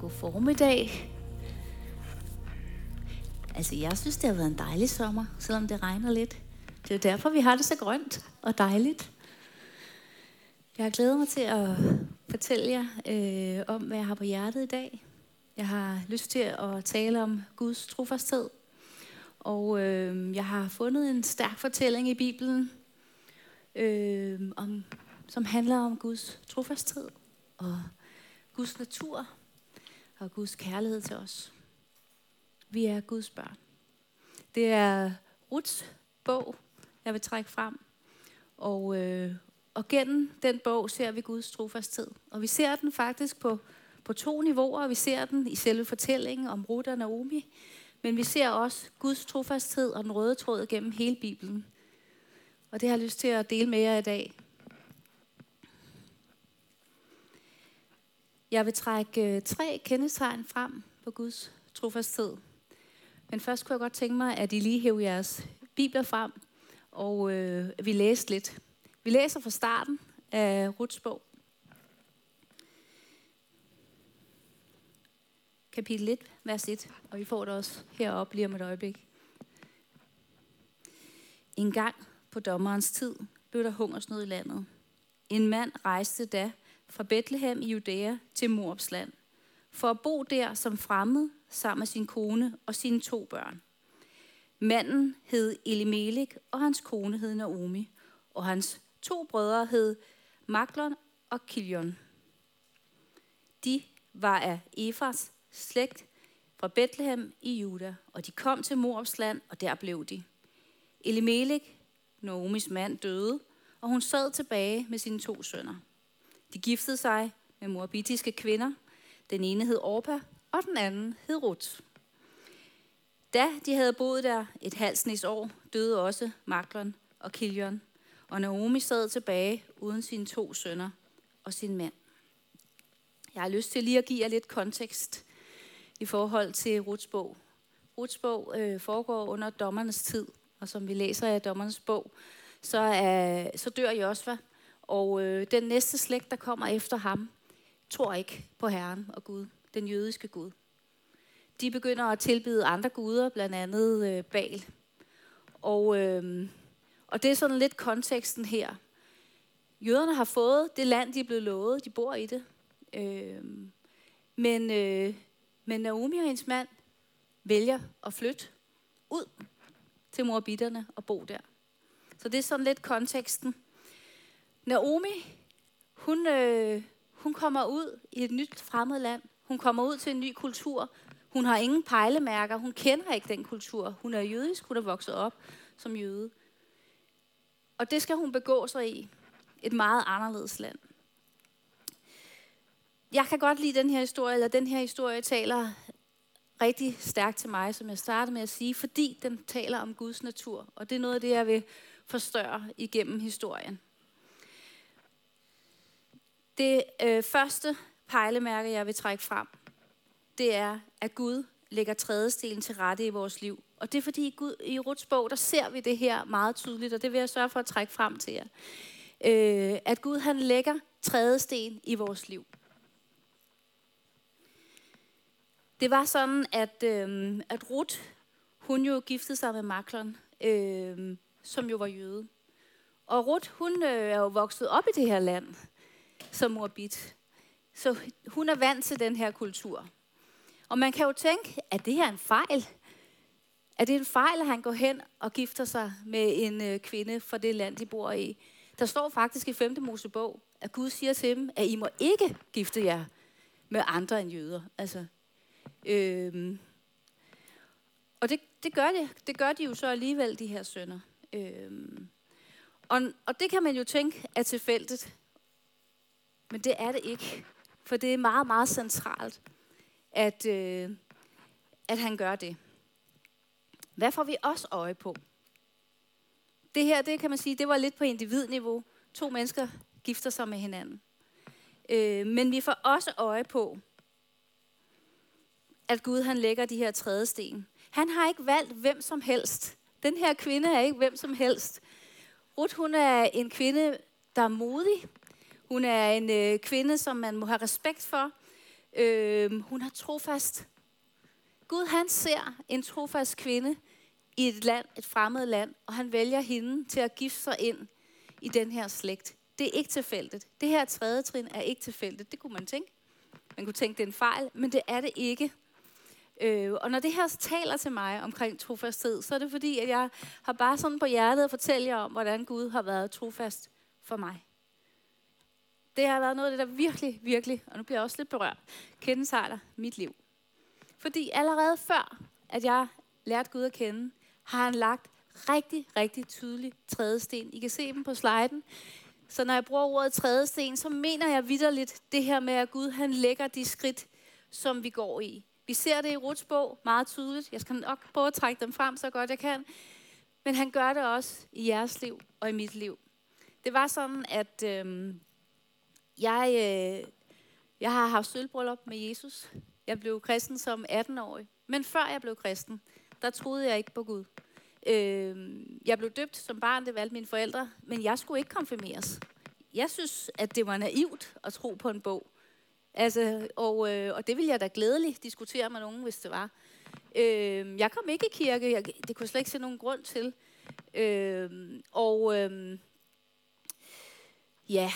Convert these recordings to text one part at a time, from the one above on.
God formiddag. Altså, jeg synes, det har været en dejlig sommer, selvom det regner lidt. Det er derfor, vi har det så grønt og dejligt. Jeg har glædet mig til at fortælle jer øh, om, hvad jeg har på hjertet i dag. Jeg har lyst til at tale om Guds trofasthed. Og øh, jeg har fundet en stærk fortælling i Bibelen, øh, om, som handler om Guds trofasthed og Guds natur og Guds kærlighed til os. Vi er Guds børn. Det er Ruts bog, jeg vil trække frem. Og, øh, og gennem den bog ser vi Guds trofasthed. Og vi ser den faktisk på, på to niveauer. Vi ser den i selve fortællingen om Ruth og Naomi. Men vi ser også Guds trofasthed og den røde tråd gennem hele Bibelen. Og det har jeg lyst til at dele med jer i dag. Jeg vil trække øh, tre kendetegn frem på Guds trofasthed. Men først kunne jeg godt tænke mig, at I lige hæver jeres bibler frem, og øh, vi læser lidt. Vi læser fra starten af Ruts bog. Kapitel 1, vers 1, og I får det også heroppe lige om et øjeblik. En gang på dommerens tid blev der hungersnød i landet. En mand rejste da fra Bethlehem i Judæa til Moabs land, for at bo der som fremmed sammen med sin kone og sine to børn. Manden hed Elimelek, og hans kone hed Naomi, og hans to brødre hed Maglon og Kilion. De var af Efras slægt fra Bethlehem i Juda, og de kom til Moabs land, og der blev de. Elimelek, Naomis mand, døde, og hun sad tilbage med sine to sønner. De giftede sig med moabitiske kvinder. Den ene hed Orpa, og den anden hed Ruth. Da de havde boet der et halvt år, døde også Maklon og Kilion, og Naomi sad tilbage uden sine to sønner og sin mand. Jeg har lyst til lige at give jer lidt kontekst i forhold til Ruths bog. Ruths bog øh, foregår under dommernes tid, og som vi læser i dommernes bog, så, er, så dør Josva, og øh, den næste slægt, der kommer efter ham, tror ikke på Herren og Gud, den jødiske Gud. De begynder at tilbyde andre guder, blandt andet øh, Baal. Og, øh, og det er sådan lidt konteksten her. Jøderne har fået det land, de er blevet lovet. De bor i det. Øh, men, øh, men Naomi og hendes mand vælger at flytte ud til morbitterne og bo der. Så det er sådan lidt konteksten. Naomi, hun, øh, hun kommer ud i et nyt fremmed land. Hun kommer ud til en ny kultur. Hun har ingen pejlemærker. Hun kender ikke den kultur. Hun er jødisk. Hun er vokset op som jøde. Og det skal hun begå sig i. Et meget anderledes land. Jeg kan godt lide den her historie, eller den her historie taler rigtig stærkt til mig, som jeg startede med at sige, fordi den taler om Guds natur. Og det er noget af det, jeg vil forstørre igennem historien. Det øh, første pejlemærke, jeg vil trække frem, det er, at Gud lægger trædestenen til rette i vores liv. Og det er fordi, Gud, i Ruts bog, der ser vi det her meget tydeligt, og det vil jeg sørge for at trække frem til jer. Øh, at Gud han lægger trædesten i vores liv. Det var sådan, at, øh, at Ruth, hun jo giftede sig med Maklon, øh, som jo var jøde. Og Ruth, hun øh, er jo vokset op i det her land som morbid. Så hun er vant til den her kultur. Og man kan jo tænke, at det her er en fejl. Er det en fejl, at han går hen og gifter sig med en øh, kvinde fra det land, de bor i? Der står faktisk i 5. Mosebog, at Gud siger til dem, at I må ikke gifte jer med andre end jøder. Altså, øhm, og det, det, gør det, det gør de jo så alligevel, de her sønner. Øhm, og, og det kan man jo tænke er tilfældigt. Men det er det ikke. For det er meget, meget centralt, at, øh, at han gør det. Hvad får vi også øje på? Det her, det kan man sige, det var lidt på individniveau. To mennesker gifter sig med hinanden. Øh, men vi får også øje på, at Gud han lægger de her tredje sten. Han har ikke valgt hvem som helst. Den her kvinde er ikke hvem som helst. Ruth, hun er en kvinde, der er modig. Hun er en øh, kvinde, som man må have respekt for. Øh, hun er trofast. Gud han ser en trofast kvinde i et land, et fremmed land, og han vælger hende til at gifte sig ind i den her slægt. Det er ikke tilfældigt. Det her tredje trin er ikke tilfældigt. Det kunne man tænke. Man kunne tænke, det er en fejl, men det er det ikke. Øh, og når det her taler til mig omkring trofasthed, så er det fordi, at jeg har bare sådan på hjertet at fortælle jer om, hvordan Gud har været trofast for mig. Det har været noget af det, der virkelig, virkelig, og nu bliver jeg også lidt berørt, kendetegner mit liv. Fordi allerede før, at jeg lærte Gud at kende, har han lagt rigtig, rigtig tydelig trædesten. I kan se dem på sliden. Så når jeg bruger ordet trædesten, så mener jeg vidderligt det her med, at Gud han lægger de skridt, som vi går i. Vi ser det i Ruts bog meget tydeligt. Jeg skal nok prøve at trække dem frem så godt jeg kan. Men han gør det også i jeres liv og i mit liv. Det var sådan, at øh, jeg, øh, jeg har haft sølvbryllup med Jesus. Jeg blev kristen som 18-årig. Men før jeg blev kristen, der troede jeg ikke på Gud. Øh, jeg blev døbt som barn, det valgte mine forældre, men jeg skulle ikke konfirmeres. Jeg synes, at det var naivt at tro på en bog. Altså, og, øh, og det ville jeg da glædeligt diskutere med nogen, hvis det var. Øh, jeg kom ikke i kirke, jeg, det kunne jeg slet ikke se nogen grund til. Øh, og øh, ja,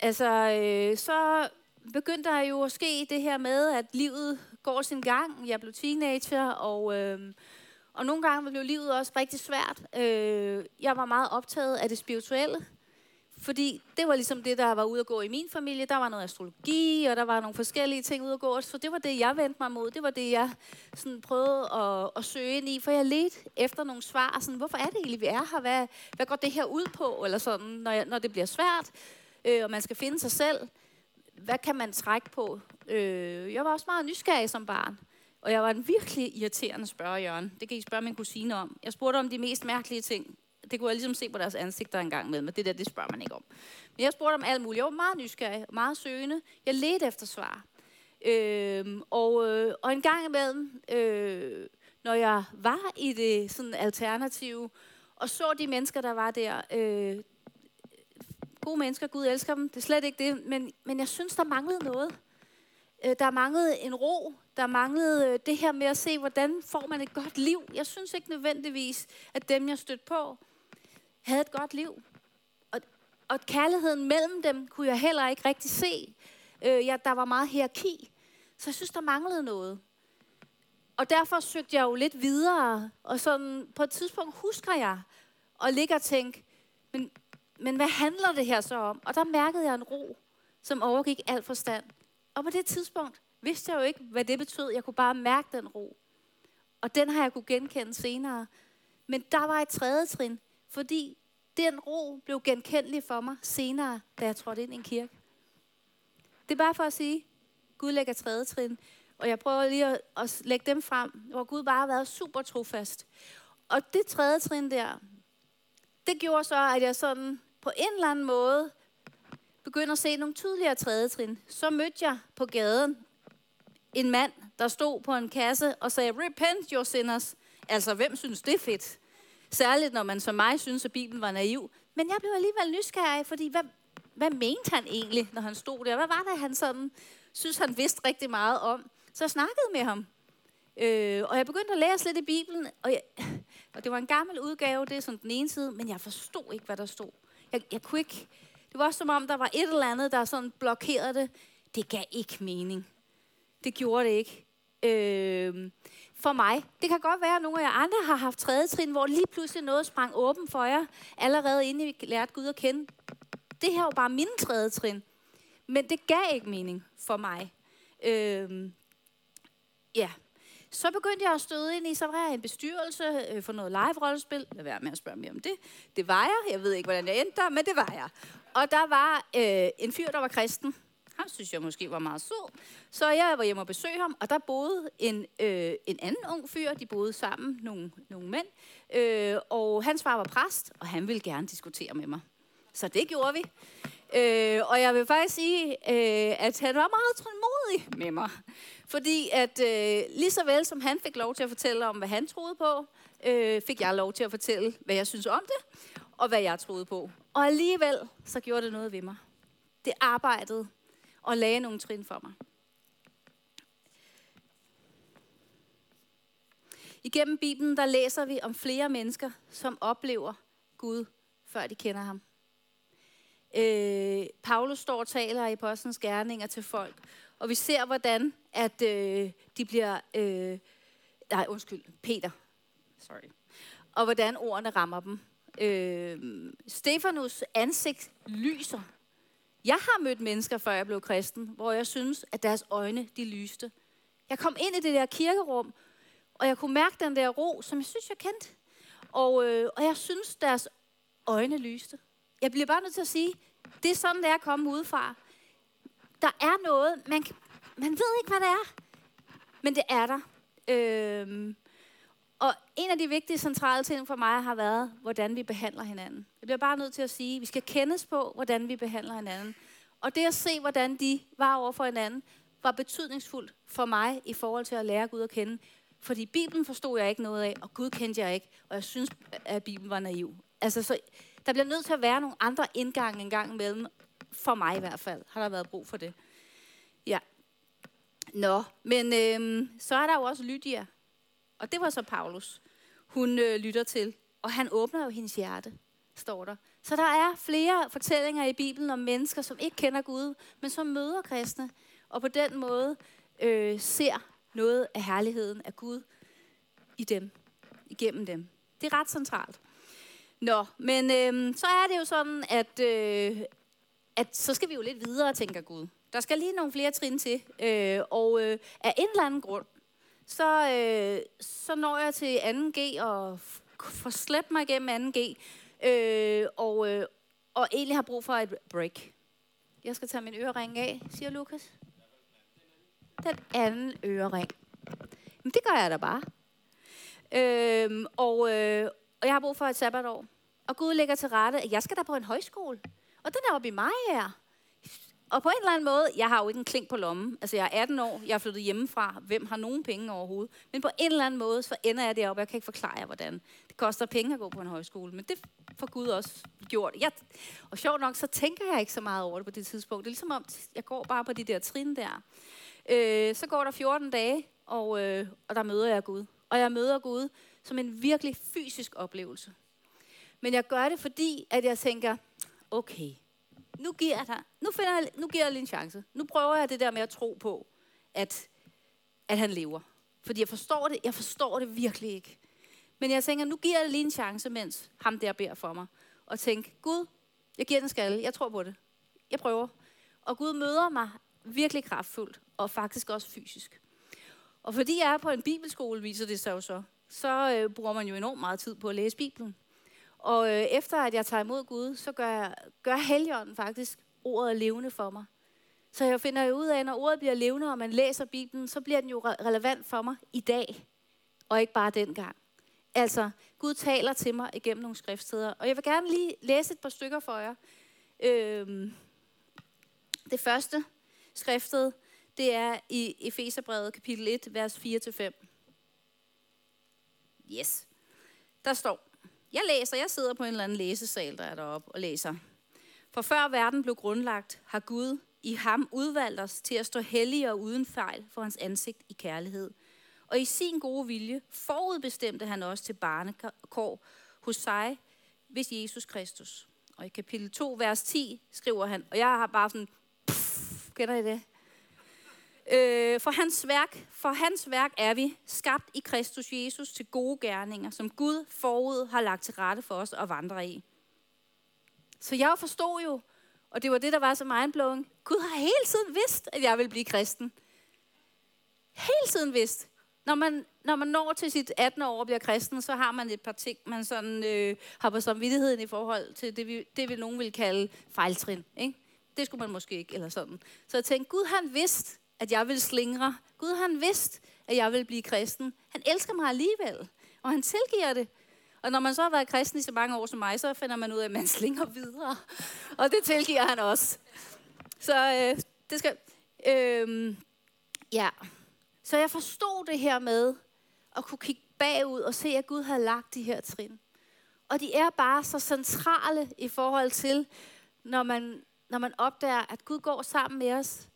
altså, øh, så begyndte der jo at ske det her med, at livet går sin gang. Jeg blev teenager, og, øh, og nogle gange blev livet også rigtig svært. Øh, jeg var meget optaget af det spirituelle. Fordi det var ligesom det, der var ude at gå i min familie. Der var noget astrologi, og der var nogle forskellige ting ude at gå. Så det var det, jeg vendte mig mod. Det var det, jeg sådan prøvede at, at søge ind i. For jeg ledte efter nogle svar. Sådan, hvorfor er det egentlig, vi er her? Hvad, hvad går det her ud på? Eller sådan, når, jeg, når det bliver svært, øh, og man skal finde sig selv. Hvad kan man trække på? Øh, jeg var også meget nysgerrig som barn. Og jeg var en virkelig irriterende spørger, Det kan I spørge min kusine om. Jeg spurgte om de mest mærkelige ting det kunne jeg ligesom se på deres ansigter en gang med, men det der, det spørger man ikke om. Men jeg spurgte om alt muligt. Jeg var meget nysgerrig, meget søgende. Jeg ledte efter svar. Øh, og, øh, og en gang imellem, øh, når jeg var i det sådan alternative, og så de mennesker, der var der, øh, gode mennesker, Gud elsker dem, det er slet ikke det, men, men jeg synes, der manglede noget. Øh, der manglede en ro, der manglede øh, det her med at se, hvordan får man et godt liv. Jeg synes ikke nødvendigvis, at dem, jeg stødte på, havde et godt liv. Og, og kærligheden mellem dem kunne jeg heller ikke rigtig se. Øh, ja, der var meget hierarki. Så jeg synes, der manglede noget. Og derfor søgte jeg jo lidt videre. Og sådan, på et tidspunkt husker jeg og ligge og tænke, men, men hvad handler det her så om? Og der mærkede jeg en ro, som overgik al forstand. Og på det tidspunkt vidste jeg jo ikke, hvad det betød. Jeg kunne bare mærke den ro. Og den har jeg kunne genkende senere. Men der var et tredje trin, fordi den ro blev genkendelig for mig senere, da jeg trådte ind i en kirke. Det er bare for at sige, Gud lægger tredje trin, og jeg prøver lige at, at lægge dem frem, hvor Gud bare har været super trofast. Og det tredje trin der, det gjorde så, at jeg sådan på en eller anden måde begyndte at se nogle tydeligere trædetrin. Så mødte jeg på gaden en mand, der stod på en kasse og sagde, repent your sinners. Altså, hvem synes det er fedt? Særligt når man som mig synes, at Bibelen var naiv. Men jeg blev alligevel nysgerrig, fordi hvad, hvad mente han egentlig, når han stod der? Hvad var det, han sådan synes, han vidste rigtig meget om? Så jeg snakkede med ham. Øh, og jeg begyndte at læse lidt i Bibelen, og, jeg, og det var en gammel udgave, det er sådan den ene side, men jeg forstod ikke, hvad der stod. Jeg, jeg kunne ikke, det var som om, der var et eller andet, der sådan blokerede det. Det gav ikke mening. Det gjorde det ikke. Øh, for mig. Det kan godt være, at nogle af jer andre har haft tredje trin, hvor lige pludselig noget sprang åben for jer, allerede inden I lærte Gud at kende. Det her var bare min tredje trin. Men det gav ikke mening for mig. Øh, ja. Så begyndte jeg at støde ind i, så var jeg en bestyrelse øh, for noget live-rollespil. Lad være med at spørge mere om det. Det var jeg. Jeg ved ikke, hvordan jeg endte der, men det var jeg. Og der var øh, en fyr, der var kristen. Han synes jeg måske var meget sød. Så jeg var hjemme og besøgte ham, og der boede en, øh, en anden ung fyr. De boede sammen, nogle, nogle mænd. Øh, og hans far var præst, og han ville gerne diskutere med mig. Så det gjorde vi. Øh, og jeg vil faktisk sige, øh, at han var meget tålmodig med mig. Fordi at øh, lige så vel som han fik lov til at fortælle om, hvad han troede på, øh, fik jeg lov til at fortælle, hvad jeg synes om det, og hvad jeg troede på. Og alligevel, så gjorde det noget ved mig. Det arbejdede og lagde nogle trin for mig. Igennem Bibelen, der læser vi om flere mennesker, som oplever Gud, før de kender ham. Øh, Paulus står og taler i Apostlenes Gerninger til folk, og vi ser, hvordan at øh, de bliver... Øh, nej, undskyld, Peter. Sorry. Og hvordan ordene rammer dem. Øh, Stefanus ansigt lyser. Jeg har mødt mennesker, før jeg blev kristen, hvor jeg synes, at deres øjne, de lyste. Jeg kom ind i det der kirkerum, og jeg kunne mærke den der ro, som jeg synes, jeg kendte. Og, øh, og jeg synes, deres øjne lyste. Jeg bliver bare nødt til at sige, det er sådan, det er at komme udefra. Der er noget, man, man ved ikke, hvad det er, men det er der. Øhm, og en af de vigtige centrale ting for mig har været, hvordan vi behandler hinanden. Jeg bliver bare nødt til at sige, at vi skal kendes på, hvordan vi behandler hinanden. Og det at se, hvordan de var over for hinanden, var betydningsfuldt for mig i forhold til at lære Gud at kende. Fordi Bibelen forstod jeg ikke noget af, og Gud kendte jeg ikke, og jeg synes, at Bibelen var naiv. Altså, så der bliver nødt til at være nogle andre indgange en gang imellem, for mig i hvert fald, har der været brug for det. Ja. Nå, men øhm, så er der jo også Lydia, og det var så Paulus, hun øh, lytter til. Og han åbner jo hendes hjerte, står der. Så der er flere fortællinger i Bibelen om mennesker, som ikke kender Gud, men som møder kristne, og på den måde øh, ser noget af herligheden af Gud i dem, igennem dem. Det er ret centralt. Nå, men øh, så er det jo sådan, at, øh, at så skal vi jo lidt videre, tænker Gud. Der skal lige nogle flere trin til, øh, og øh, af en eller anden grund, så, øh, så når jeg til 2G og får slæbt mig igennem 2G, øh, og, øh, og egentlig har brug for et break. Jeg skal tage min ørering af, siger Lukas. Den anden ørering. Men det gør jeg da bare. Øh, og, øh, og jeg har brug for et sabbatår. Og Gud lægger til rette, at jeg skal da på en højskole. Og den er oppe i mig her. Og på en eller anden måde, jeg har jo ikke en klink på lommen. Altså, jeg er 18 år, jeg er flyttet hjemmefra. Hvem har nogen penge overhovedet? Men på en eller anden måde, så ender jeg deroppe. Jeg kan ikke forklare jer, hvordan. Det koster penge at gå på en højskole, men det får Gud også gjort. Jeg, og sjovt nok, så tænker jeg ikke så meget over det på det tidspunkt. Det er ligesom om, jeg går bare på de der trin der. Øh, så går der 14 dage, og, øh, og der møder jeg Gud. Og jeg møder Gud som en virkelig fysisk oplevelse. Men jeg gør det, fordi at jeg tænker, okay, nu giver jeg dig, nu, finder jeg, nu giver jeg lige en chance. Nu prøver jeg det der med at tro på, at, at han lever. Fordi jeg forstår det, jeg forstår det virkelig ikke. Men jeg tænker, nu giver jeg lige en chance, mens ham der beder for mig. Og tænk, Gud, jeg giver den skalle, jeg tror på det. Jeg prøver. Og Gud møder mig virkelig kraftfuldt, og faktisk også fysisk. Og fordi jeg er på en bibelskole, viser det sig jo så, så øh, bruger man jo enormt meget tid på at læse Bibelen. Og øh, efter at jeg tager imod Gud, så gør, jeg, gør Helligånden faktisk ordet levende for mig. Så jeg finder jo ud af, at når ordet bliver levende, og man læser Bibelen, så bliver den jo relevant for mig i dag, og ikke bare dengang. Altså, Gud taler til mig igennem nogle skriftsteder. Og jeg vil gerne lige læse et par stykker for jer. Øhm, det første skriftet, det er i Efeserbrevet kapitel 1, vers 4-5. Yes. Der står, jeg læser, jeg sidder på en eller anden læsesal, der er deroppe og læser. For før verden blev grundlagt, har Gud i ham udvalgt os til at stå hellige og uden fejl for hans ansigt i kærlighed. Og i sin gode vilje forudbestemte han os til barnekår hos sig, hvis Jesus Kristus. Og i kapitel 2, vers 10 skriver han, og jeg har bare sådan, pff, kender I det? Øh, for, hans værk, for hans værk er vi skabt i Kristus Jesus til gode gerninger, som Gud forud har lagt til rette for os at vandre i. Så jeg forstod jo, og det var det, der var så mindblowing, Gud har hele tiden vidst, at jeg vil blive kristen. Hele tiden vidst. Når man, når man når til sit 18 år og bliver kristen, så har man et par ting, man sådan, øh, har på samvittigheden i forhold til det, vi, det, vi nogen vil kalde fejltrin. Ikke? Det skulle man måske ikke, eller sådan. Så jeg tænkte, Gud han vidste, at jeg vil slingre. Gud han vidste, at jeg vil blive kristen. Han elsker mig alligevel, og han tilgiver det. Og når man så har været kristen i så mange år som mig, så finder man ud af, at man slinger videre. Og det tilgiver han også. Så øh, det skal... Øh, ja. Så jeg forstod det her med at kunne kigge bagud og se, at Gud havde lagt de her trin. Og de er bare så centrale i forhold til, når man, når man opdager, at Gud går sammen med os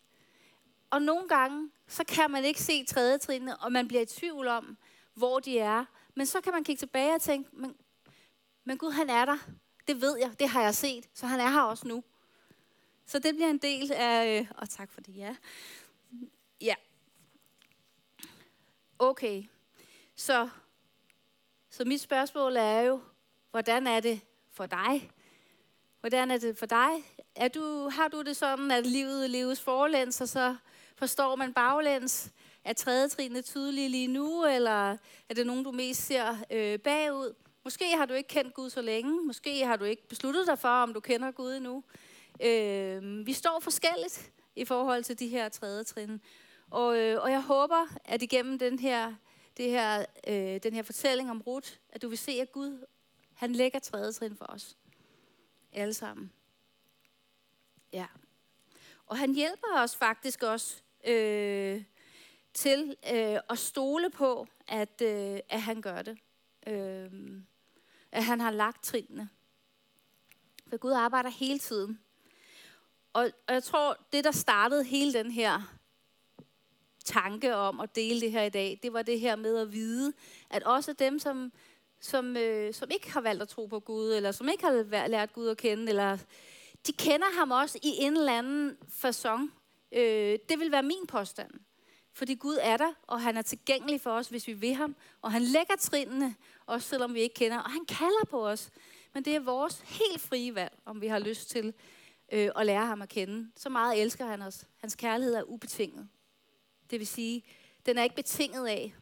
og nogle gange, så kan man ikke se tredje trinene, og man bliver i tvivl om, hvor de er. Men så kan man kigge tilbage og tænke, men, men Gud han er der. Det ved jeg, det har jeg set, så han er her også nu. Så det bliver en del af, øh, og tak for det, ja. Ja. Okay, så, så mit spørgsmål er jo, hvordan er det for dig? Hvordan er det for dig? Er du, har du det sådan, at livet leves forlæns, og så forstår man baglæns? Er tredje trinene tydelige lige nu, eller er det nogen, du mest ser øh, bagud? Måske har du ikke kendt Gud så længe. Måske har du ikke besluttet dig for, om du kender Gud endnu. Øh, vi står forskelligt i forhold til de her tredje trin. Og, øh, og jeg håber, at igennem den her, det her, øh, den her fortælling om Ruth, at du vil se, at Gud han lægger tredje trin for os. Alle sammen. Ja. Og han hjælper os faktisk også øh, til øh, at stole på, at, øh, at han gør det. Øh, at han har lagt trinene. For Gud arbejder hele tiden. Og, og jeg tror, det der startede hele den her tanke om at dele det her i dag, det var det her med at vide, at også dem, som, som, øh, som ikke har valgt at tro på Gud, eller som ikke har lært Gud at kende, eller de kender ham også i en eller anden façon. Øh, det vil være min påstand. Fordi Gud er der, og han er tilgængelig for os, hvis vi vil ham. Og han lægger trinene, også selvom vi ikke kender. Og han kalder på os. Men det er vores helt frie valg, om vi har lyst til øh, at lære ham at kende. Så meget elsker han os. Hans kærlighed er ubetinget. Det vil sige, den er ikke betinget af,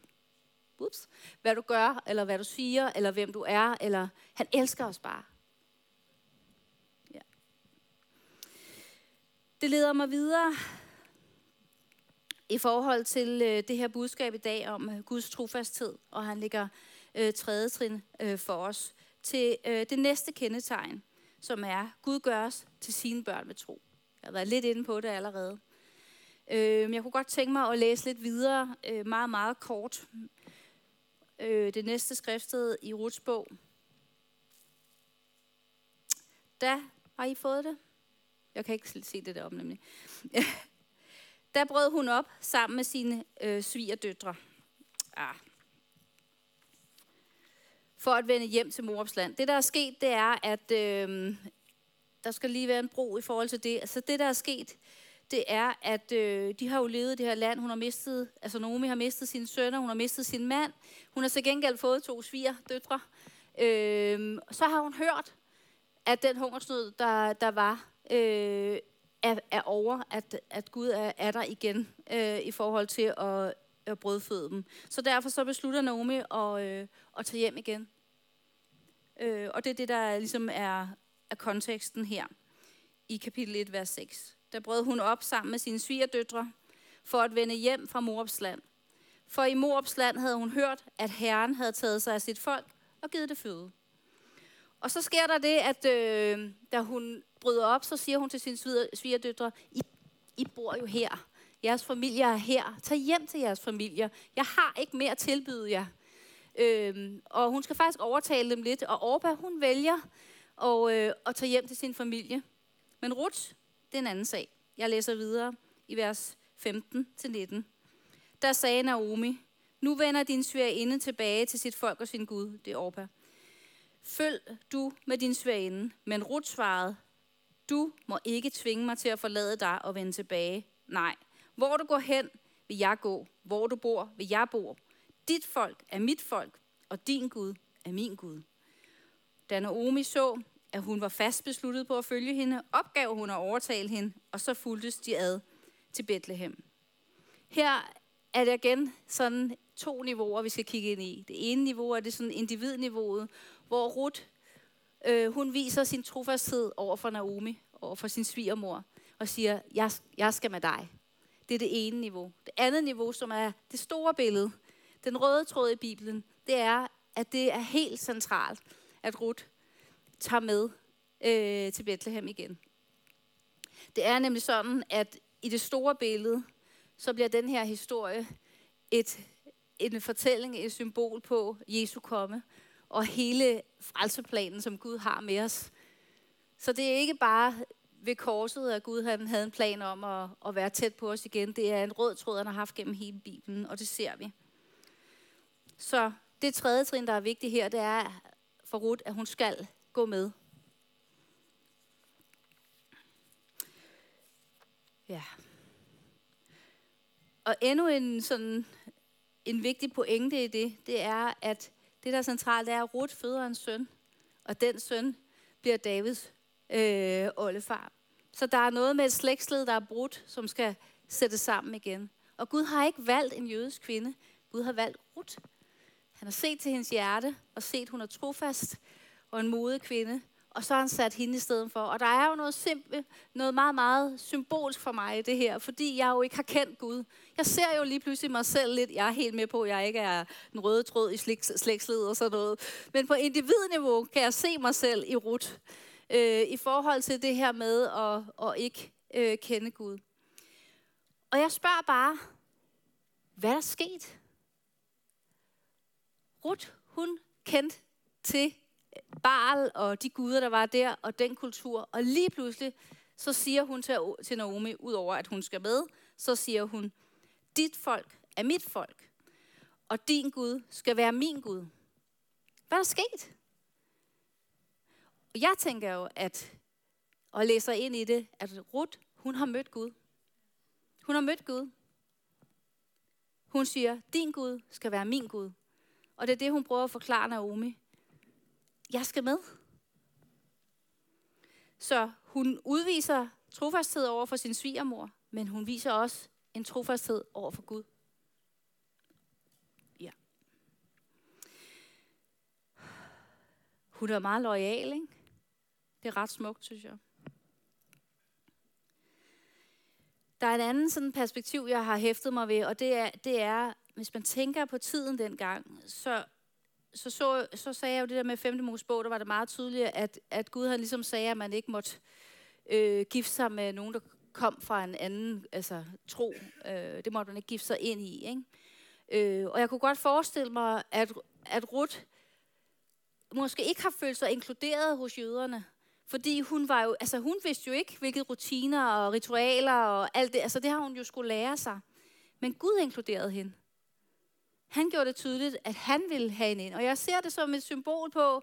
ups, hvad du gør, eller hvad du siger, eller hvem du er, eller han elsker os bare. Det leder mig videre i forhold til øh, det her budskab i dag om øh, Guds trofasthed, og han ligger øh, tredje trin øh, for os til øh, det næste kendetegn, som er, Gud gør os til sine børn med tro. Jeg har været lidt inde på det allerede. Øh, jeg kunne godt tænke mig at læse lidt videre, øh, meget, meget kort. Øh, det næste skriftsted i Ruts bog. Da har I fået det? Jeg kan ikke se det deroppe nemlig. der brød hun op sammen med sine øh, svigerdøtre. Ah. For at vende hjem til Moabsland. Det, der er sket, det er, at øh, der skal lige være en bro i forhold til det. Altså det, der er sket, det er, at øh, de har jo levet i det her land. Hun har mistet, altså Naomi har mistet sine sønner, hun har mistet sin mand. Hun har så gengæld fået to svigerdøtre. Øh, så har hun hørt, at den hungersnød, der, der var, øh, er, er over, at, at Gud er, er der igen øh, i forhold til at, at brødføde dem. Så derfor så beslutter Naomi at, øh, at tage hjem igen. Øh, og det er det, der ligesom er, er konteksten her i kapitel 1, vers 6. Der brød hun op sammen med sine svigerdøtre for at vende hjem fra Moabs land. For i Moabs land havde hun hørt, at Herren havde taget sig af sit folk og givet det føde. Og så sker der det, at øh, da hun bryder op, så siger hun til sine svigerdøtre, I, I bor jo her. Jeres familie er her. Tag hjem til jeres familie. Jeg har ikke mere at tilbyde jer. Øhm, og hun skal faktisk overtale dem lidt. Og Orba, hun vælger at, øh, at tage hjem til sin familie. Men Ruth, det er en anden sag. Jeg læser videre i vers 15-19. Der sagde Naomi, nu vender din svigerinde tilbage til sit folk og sin Gud, det er Orpa. Følg du med din svigerinde, men Ruth svarede, du må ikke tvinge mig til at forlade dig og vende tilbage. Nej, hvor du går hen, vil jeg gå. Hvor du bor, vil jeg bo. Dit folk er mit folk, og din Gud er min Gud. Da Naomi så, at hun var fast besluttet på at følge hende, opgav hun at overtale hende, og så fuldtes de ad til Bethlehem. Her er det igen sådan to niveauer, vi skal kigge ind i. Det ene niveau er det sådan individniveauet, hvor Ruth, øh, hun viser sin trofasthed over for Naomi, over for sin svigermor, og siger, jeg, jeg skal med dig. Det er det ene niveau. Det andet niveau, som er det store billede, den røde tråd i Bibelen, det er, at det er helt centralt, at Ruth tager med øh, til Bethlehem igen. Det er nemlig sådan, at i det store billede, så bliver den her historie et, en fortælling, et symbol på Jesu komme, og hele frelseplanen, som Gud har med os. Så det er ikke bare ved korset, at Gud han havde en plan om at, at være tæt på os igen. Det er en rød tråd, han har haft gennem hele Bibelen, og det ser vi. Så det tredje trin, der er vigtigt her, det er for Ruth, at hun skal gå med. Ja. Og endnu en sådan en vigtig pointe i det, det er, at det, der er centralt, det er, at Ruth føder en søn, og den søn bliver Davids øh, oldefar. Så der er noget med et slægtsled, der er brudt, som skal sættes sammen igen. Og Gud har ikke valgt en jødisk kvinde. Gud har valgt Ruth. Han har set til hendes hjerte, og set, hun er trofast og en modig kvinde. Og så har han sat hende i stedet for. Og der er jo noget simpelt, noget meget, meget symbolsk for mig i det her, fordi jeg jo ikke har kendt Gud. Jeg ser jo lige pludselig mig selv lidt, jeg er helt med på, at jeg ikke er den røde tråd i slægtsled og sådan noget. Men på individniveau kan jeg se mig selv i rut øh, i forhold til det her med at, at ikke øh, kende Gud. Og jeg spørger bare, hvad er der sket? Rut, hun kendte til Baal og de guder, der var der, og den kultur. Og lige pludselig, så siger hun til, til Naomi, udover at hun skal med, så siger hun, dit folk er mit folk, og din Gud skal være min Gud. Hvad er der sket? Jeg tænker jo, at, og læser ind i det, at Ruth, hun har mødt Gud. Hun har mødt Gud. Hun siger, din Gud skal være min Gud. Og det er det, hun prøver at forklare Naomi. Jeg skal med. Så hun udviser trofasthed over for sin svigermor, men hun viser også en trofasthed over for Gud. Ja. Hun er meget lojal, ikke? Det er ret smukt, synes jeg. Der er en anden sådan perspektiv, jeg har hæftet mig ved, og det er, det er hvis man tænker på tiden dengang, så, så, så, så sagde jeg jo det der med 5. Mosebog, der var det meget tydeligt, at, at Gud havde ligesom sagde, at man ikke måtte øh, gifte sig med nogen, der kom fra en anden altså, tro. Øh, det måtte man ikke gifte sig ind i. Ikke? Øh, og jeg kunne godt forestille mig, at, at Ruth måske ikke har følt sig inkluderet hos jøderne. Fordi hun var jo, altså hun vidste jo ikke, hvilke rutiner og ritualer og alt det, altså det har hun jo skulle lære sig. Men Gud inkluderede hende. Han gjorde det tydeligt, at han ville have hende ind. Og jeg ser det som et symbol på,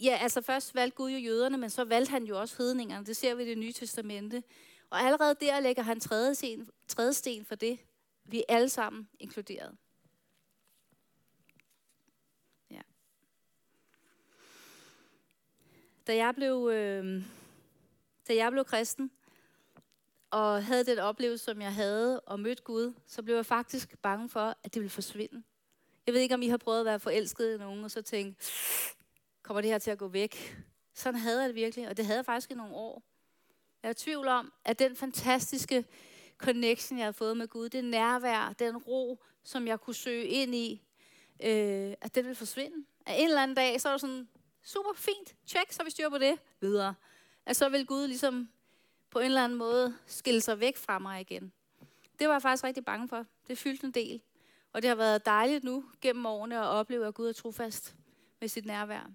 ja, altså først valgte Gud jo jøderne, men så valgte han jo også hedningerne. Det ser vi i det nye testamente. Og allerede der lægger han tredje sten, tredje sten for det. Vi er alle sammen inkluderet. Ja. Da jeg blev, øh, da jeg blev kristen, og havde den oplevelse, som jeg havde, og mødte Gud, så blev jeg faktisk bange for, at det ville forsvinde. Jeg ved ikke, om I har prøvet at være forelsket i nogen, og så tænke, kommer det her til at gå væk? Sådan havde jeg det virkelig, og det havde jeg faktisk i nogle år. Jeg er i tvivl om, at den fantastiske connection, jeg havde fået med Gud, det nærvær, den ro, som jeg kunne søge ind i, øh, at den ville forsvinde. At en eller anden dag, så er det sådan, super fint, tjek, så vi styr på det, videre. At så vil Gud ligesom på en eller anden måde skille sig væk fra mig igen. Det var jeg faktisk rigtig bange for. Det fyldte en del. Og det har været dejligt nu gennem årene at opleve, at Gud er trofast med sit nærvær.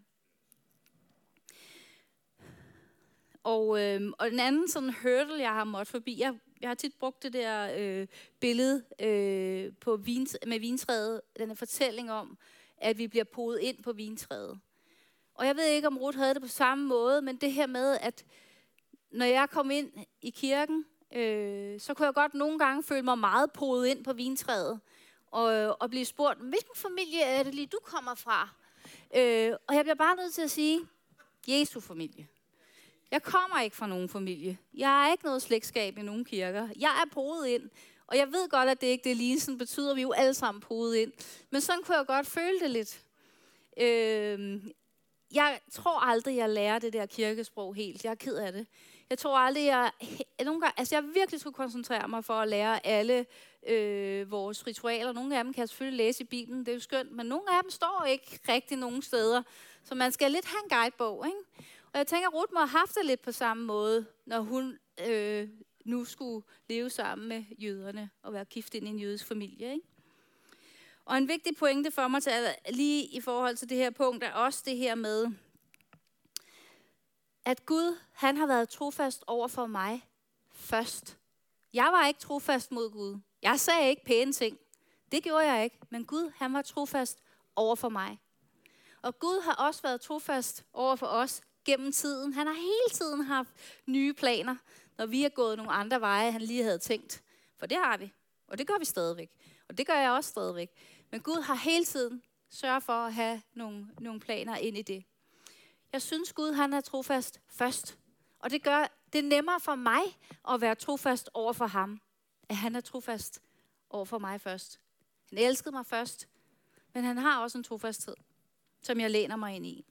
Og, øh, og en anden sådan hurdle, jeg har måttet forbi, jeg, jeg har tit brugt det der øh, billede øh, på vin, med vintræet, den her fortælling om, at vi bliver podet ind på vintræet. Og jeg ved ikke, om Ruth havde det på samme måde, men det her med, at når jeg kom ind i kirken, øh, så kunne jeg godt nogle gange føle mig meget podet ind på vintræet, og, og blive spurgt, hvilken familie er det lige, du kommer fra? Øh, og jeg bliver bare nødt til at sige, Jesu familie. Jeg kommer ikke fra nogen familie. Jeg er ikke noget slægtskab i nogen kirker. Jeg er podet ind. Og jeg ved godt, at det ikke det lige sådan betyder, at vi jo alle sammen podet ind. Men sådan kunne jeg godt føle det lidt. Øh, jeg tror aldrig, jeg lærer det der kirkesprog helt. Jeg er ked af det. Jeg tror aldrig, jeg... Nogle gange, altså jeg virkelig skulle koncentrere mig for at lære alle øh, vores ritualer. Nogle af dem kan jeg selvfølgelig læse i Bibelen, det er jo skønt, men nogle af dem står ikke rigtig nogen steder. Så man skal lidt have en guidebog, ikke? Og jeg tænker, at Ruth må have haft det lidt på samme måde, når hun øh, nu skulle leve sammen med jøderne og være gift ind i en jødisk familie, ikke? Og en vigtig pointe for mig til, lige i forhold til det her punkt er også det her med, at Gud, han har været trofast over for mig først. Jeg var ikke trofast mod Gud. Jeg sagde ikke pæne ting. Det gjorde jeg ikke, men Gud, han var trofast over for mig. Og Gud har også været trofast over for os gennem tiden. Han har hele tiden haft nye planer, når vi har gået nogle andre veje, han lige havde tænkt. For det har vi, og det gør vi stadigvæk. Og det gør jeg også stadigvæk. Men Gud har hele tiden sørget for at have nogle, nogle planer ind i det. Jeg synes, Gud han er trofast først. Og det gør det nemmere for mig at være trofast over for ham, at han er trofast over for mig først. Han elskede mig først, men han har også en trofasthed, som jeg læner mig ind i.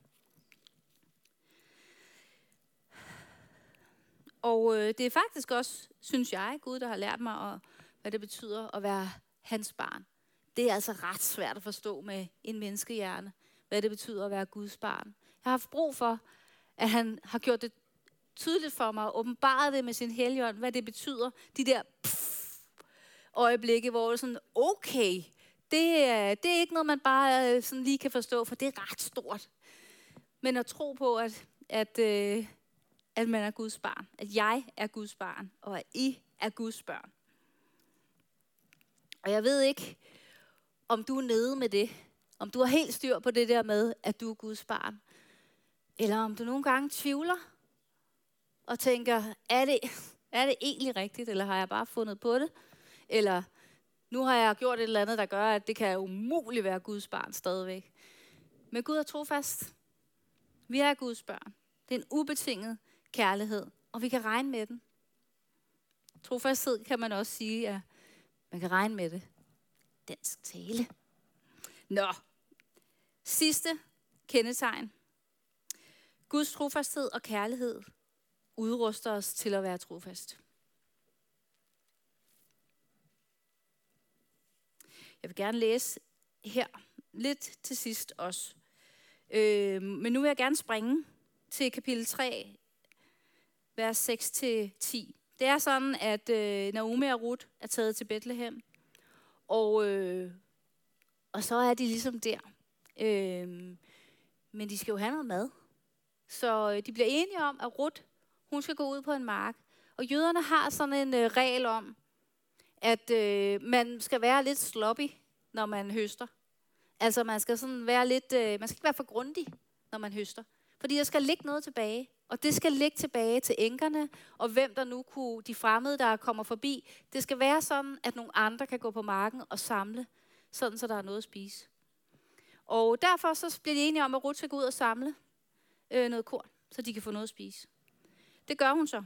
Og øh, det er faktisk også, synes jeg, Gud, der har lært mig, at, hvad det betyder at være hans barn. Det er altså ret svært at forstå med en menneskehjerne, hvad det betyder at være Guds barn. Jeg har haft brug for, at han har gjort det tydeligt for mig, og åbenbaret det med sin helligånd, hvad det betyder. De der pff, øjeblikke, hvor det er sådan, okay, det er, det er ikke noget, man bare øh, sådan lige kan forstå, for det er ret stort. Men at tro på, at, at, øh, at man er Guds barn, at jeg er Guds barn, og at I er Guds børn. Og jeg ved ikke, om du er nede med det, om du har helt styr på det der med, at du er Guds barn, eller om du nogle gange tvivler og tænker, er det, er det egentlig rigtigt, eller har jeg bare fundet på det? Eller nu har jeg gjort et eller andet, der gør, at det kan umuligt være Guds barn stadigvæk. Men Gud er trofast. Vi er Guds børn. Det er en ubetinget kærlighed, og vi kan regne med den. Trofasthed kan man også sige, at man kan regne med det. Dansk tale. Nå, sidste kendetegn. Guds trofasthed og kærlighed udruster os til at være trofast. Jeg vil gerne læse her lidt til sidst også. Øh, men nu vil jeg gerne springe til kapitel 3, vers 6-10. Det er sådan, at øh, Naomi og Ruth er taget til Bethlehem, og, øh, og så er de ligesom der. Øh, men de skal jo have noget mad. Så øh, de bliver enige om, at Ruth, hun skal gå ud på en mark. Og jøderne har sådan en øh, regel om, at øh, man skal være lidt sloppy, når man høster. Altså man skal sådan være lidt, øh, man skal ikke være for grundig, når man høster. Fordi der skal ligge noget tilbage. Og det skal ligge tilbage til enkerne, og hvem der nu kunne, de fremmede, der kommer forbi. Det skal være sådan, at nogle andre kan gå på marken og samle, sådan så der er noget at spise. Og derfor så bliver de enige om, at Ruth skal gå ud og samle øh, noget korn, så de kan få noget at spise. Det gør hun så,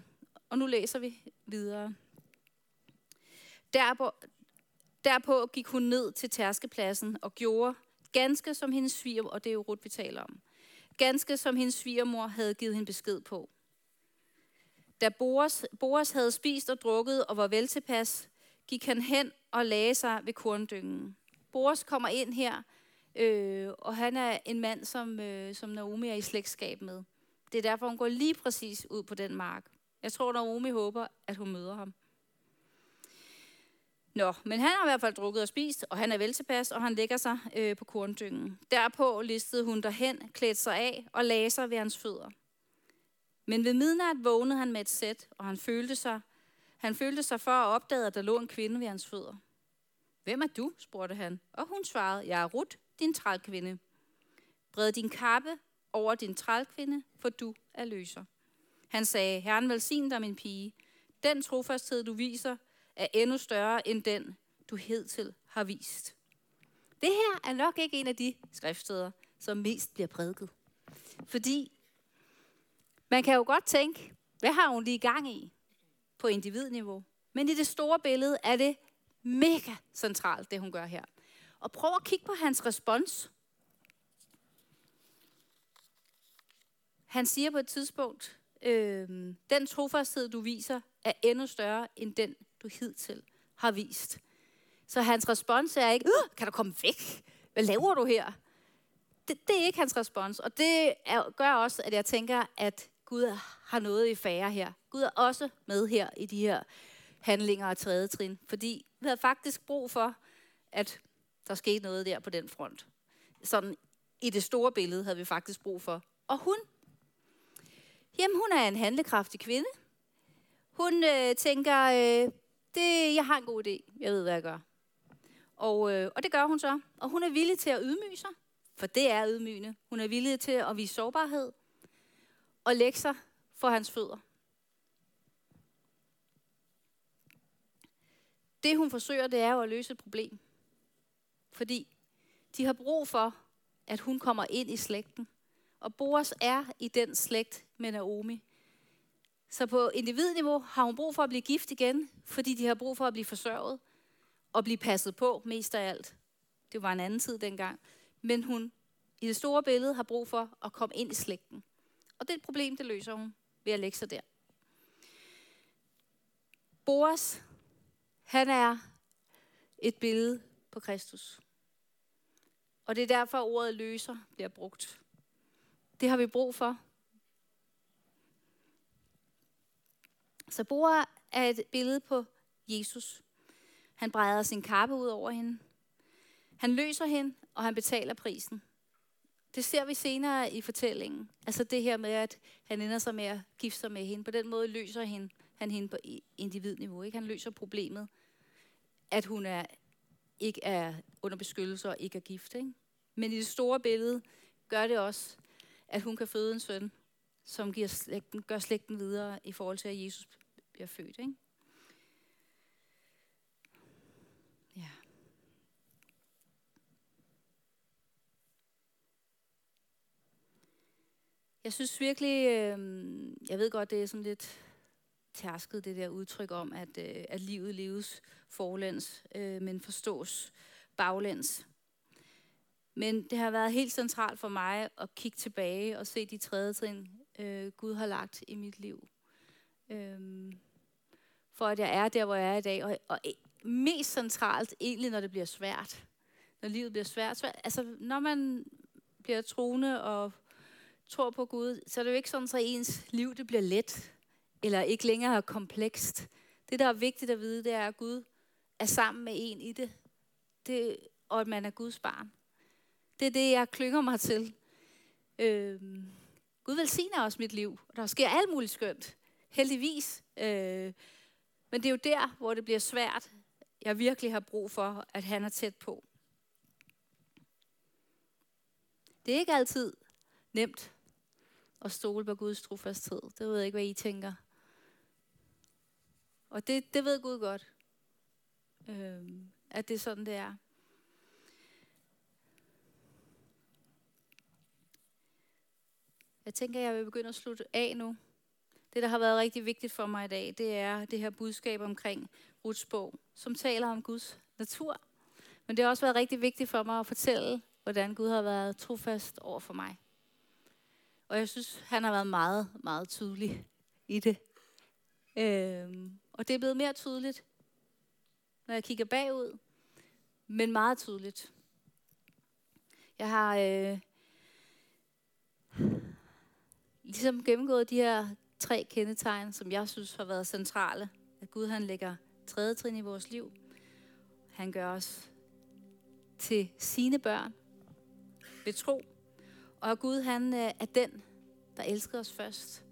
og nu læser vi videre. Derpå, derpå gik hun ned til tærskepladsen og gjorde ganske som hendes sviger, og det er jo Ruth, vi taler om ganske som hendes svigermor havde givet hende besked på. Da Boas, Boas havde spist og drukket og var vel tilpas, gik han hen og lagde sig ved korndyngen. Boas kommer ind her, øh, og han er en mand, som, øh, som Naomi er i slægtskab med. Det er derfor, hun går lige præcis ud på den mark. Jeg tror, Naomi håber, at hun møder ham. Nå, men han har i hvert fald drukket og spist, og han er vel tilpas, og han lægger sig øh, på korndyngen. Derpå listede hun derhen, klædte sig af og lagde sig ved hans fødder. Men ved midnat vågnede han med et sæt, og han følte sig, han følte sig for at opdage, at der lå en kvinde ved hans fødder. Hvem er du? spurgte han, og hun svarede, jeg er Rut, din trælkvinde. Bred din kappe over din trælkvinde, for du er løser. Han sagde, Herren velsign dig, min pige. Den trofasthed, du viser, er endnu større end den, du hidtil har vist. Det her er nok ikke en af de skriftsteder, som mest bliver prædiket. Fordi man kan jo godt tænke, hvad har hun lige gang i på individniveau? Men i det store billede er det mega centralt, det hun gør her. Og prøv at kigge på hans respons. Han siger på et tidspunkt, øh, den trofasthed, du viser, er endnu større end den, du hidtil har vist. Så hans respons er ikke, kan du komme væk? Hvad laver du her? Det, det er ikke hans respons, og det er, gør også, at jeg tænker, at Gud har noget i færre her. Gud er også med her i de her handlinger og tredje trin, fordi vi havde faktisk brug for, at der skete noget der på den front. Sådan i det store billede havde vi faktisk brug for. Og hun, jamen hun er en handlekraftig kvinde. Hun øh, tænker, øh, det, jeg har en god idé. Jeg ved, hvad jeg gør. Og, øh, og det gør hun så. Og hun er villig til at ydmyge sig, for det er ydmygende. Hun er villig til at vise sårbarhed og lægge sig for hans fødder. Det hun forsøger, det er jo at løse et problem. Fordi de har brug for, at hun kommer ind i slægten. Og Boas er i den slægt med Naomi. Så på individniveau har hun brug for at blive gift igen, fordi de har brug for at blive forsørget og blive passet på mest af alt. Det var en anden tid dengang. Men hun i det store billede har brug for at komme ind i slægten. Og det er et problem, det løser hun ved at lægge sig der. Boas, han er et billede på Kristus. Og det er derfor, ordet løser bliver brugt. Det har vi brug for. Så Boa er et billede på Jesus. Han breder sin kappe ud over hende. Han løser hende, og han betaler prisen. Det ser vi senere i fortællingen. Altså det her med, at han ender sig med at gifte sig med hende. På den måde løser hende, han hende på individniveau. Ikke? Han løser problemet, at hun er, ikke er under beskyttelse og ikke er gift. Ikke? Men i det store billede gør det også, at hun kan føde en søn, som giver slægten, gør slægten videre i forhold til, at Jesus bliver født. Ikke? Ja. Jeg synes virkelig, øh, jeg ved godt, det er sådan lidt tærsket, det der udtryk om, at, øh, at livet leves forlæns, øh, men forstås baglæns. Men det har været helt centralt for mig at kigge tilbage og se de tredje trin, øh, Gud har lagt i mit liv. Øh, for at jeg er der, hvor jeg er i dag. Og, og e- mest centralt egentlig, når det bliver svært. Når livet bliver svært. svært. Altså, når man bliver troende og tror på Gud, så er det jo ikke sådan, at ens liv det bliver let, eller ikke længere komplekst. Det, der er vigtigt at vide, det er, at Gud er sammen med en i det, det og at man er Guds barn. Det er det, jeg klynger mig til. Øhm, Gud velsigner også mit liv. Der sker alt muligt skønt. Heldigvis. Øh, men det er jo der, hvor det bliver svært. Jeg virkelig har brug for, at han er tæt på. Det er ikke altid nemt at stole på Guds trofasthed. Det ved jeg ikke, hvad I tænker. Og det, det ved Gud godt, øh, at det er sådan, det er. Jeg tænker, jeg vil begynde at slutte af nu. Det, der har været rigtig vigtigt for mig i dag, det er det her budskab omkring Ruts bog, som taler om Guds natur. Men det har også været rigtig vigtigt for mig at fortælle, hvordan Gud har været trofast over for mig. Og jeg synes, han har været meget, meget tydelig i det. Øhm, og det er blevet mere tydeligt, når jeg kigger bagud, men meget tydeligt. Jeg har øh, ligesom gennemgået de her tre kendetegn, som jeg synes har været centrale. At Gud han lægger tredje trin i vores liv. Han gør os til sine børn ved tro. Og at Gud han øh, er den, der elsker os først.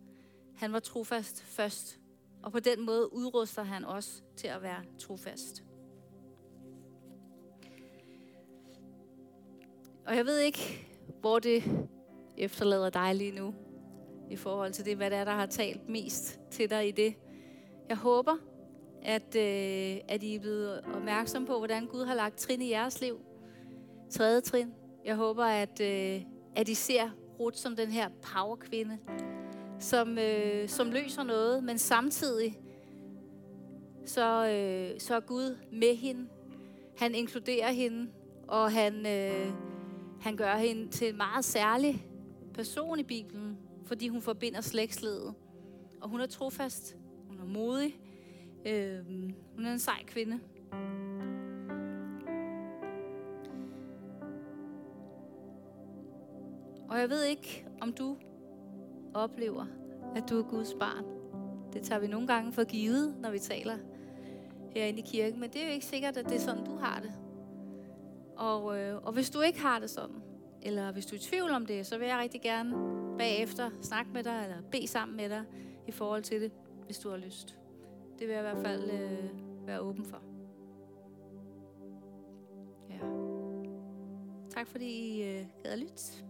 Han var trofast først. Og på den måde udruster han os til at være trofast. Og jeg ved ikke, hvor det efterlader dig lige nu i forhold til det, hvad det er, der har talt mest til dig i det. Jeg håber, at, øh, at I er blevet opmærksom på, hvordan Gud har lagt trin i jeres liv. Tredje trin. Jeg håber, at, øh, at I ser Ruth som den her powerkvinde, som, øh, som løser noget, men samtidig så, øh, så er Gud med hende. Han inkluderer hende, og han, øh, han gør hende til en meget særlig person i Bibelen fordi hun forbinder slægtsledet. Og hun er trofast, hun er modig, øh, hun er en sej kvinde. Og jeg ved ikke, om du oplever, at du er Guds barn. Det tager vi nogle gange for givet, når vi taler herinde i kirken, men det er jo ikke sikkert, at det er sådan, du har det. Og, øh, og hvis du ikke har det sådan, eller hvis du er i tvivl om det, så vil jeg rigtig gerne bagefter snakke med dig, eller bede sammen med dig i forhold til det, hvis du har lyst. Det vil jeg i hvert fald øh, være åben for. Ja. Tak fordi I øh, gad at lytte.